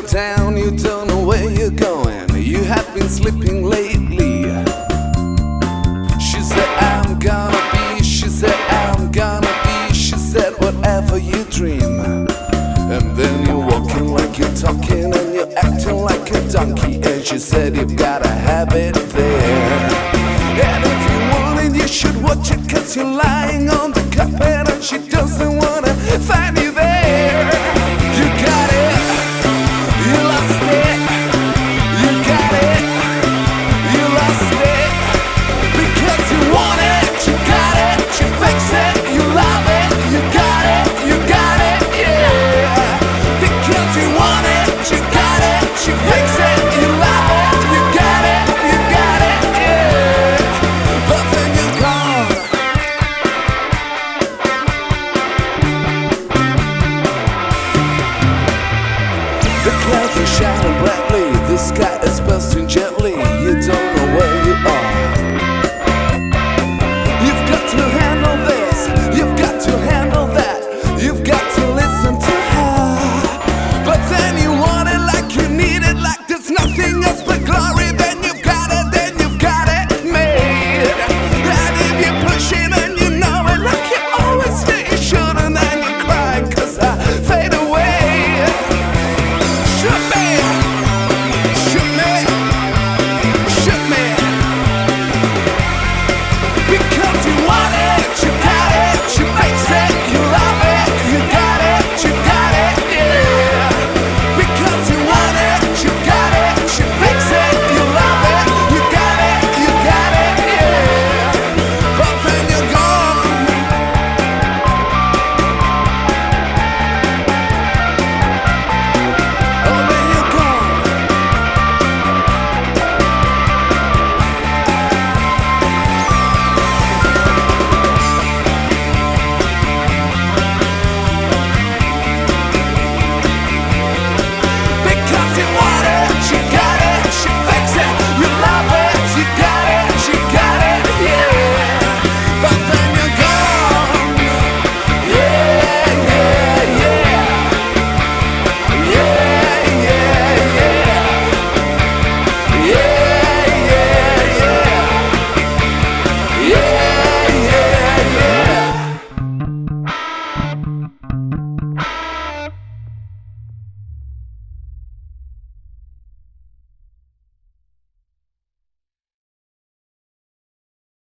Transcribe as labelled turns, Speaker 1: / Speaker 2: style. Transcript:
Speaker 1: go down, you don't know where you're going. You have been sleeping lately. She said, I'm gonna be, she said, I'm gonna be, she said, whatever you dream. And then you're walking like you're talking, and you're acting like a donkey. And she said, You've got a habit there. And if you want it, you should watch it, cause you're lying on the carpet, and she doesn't to shine brightly. The sky is passing gently.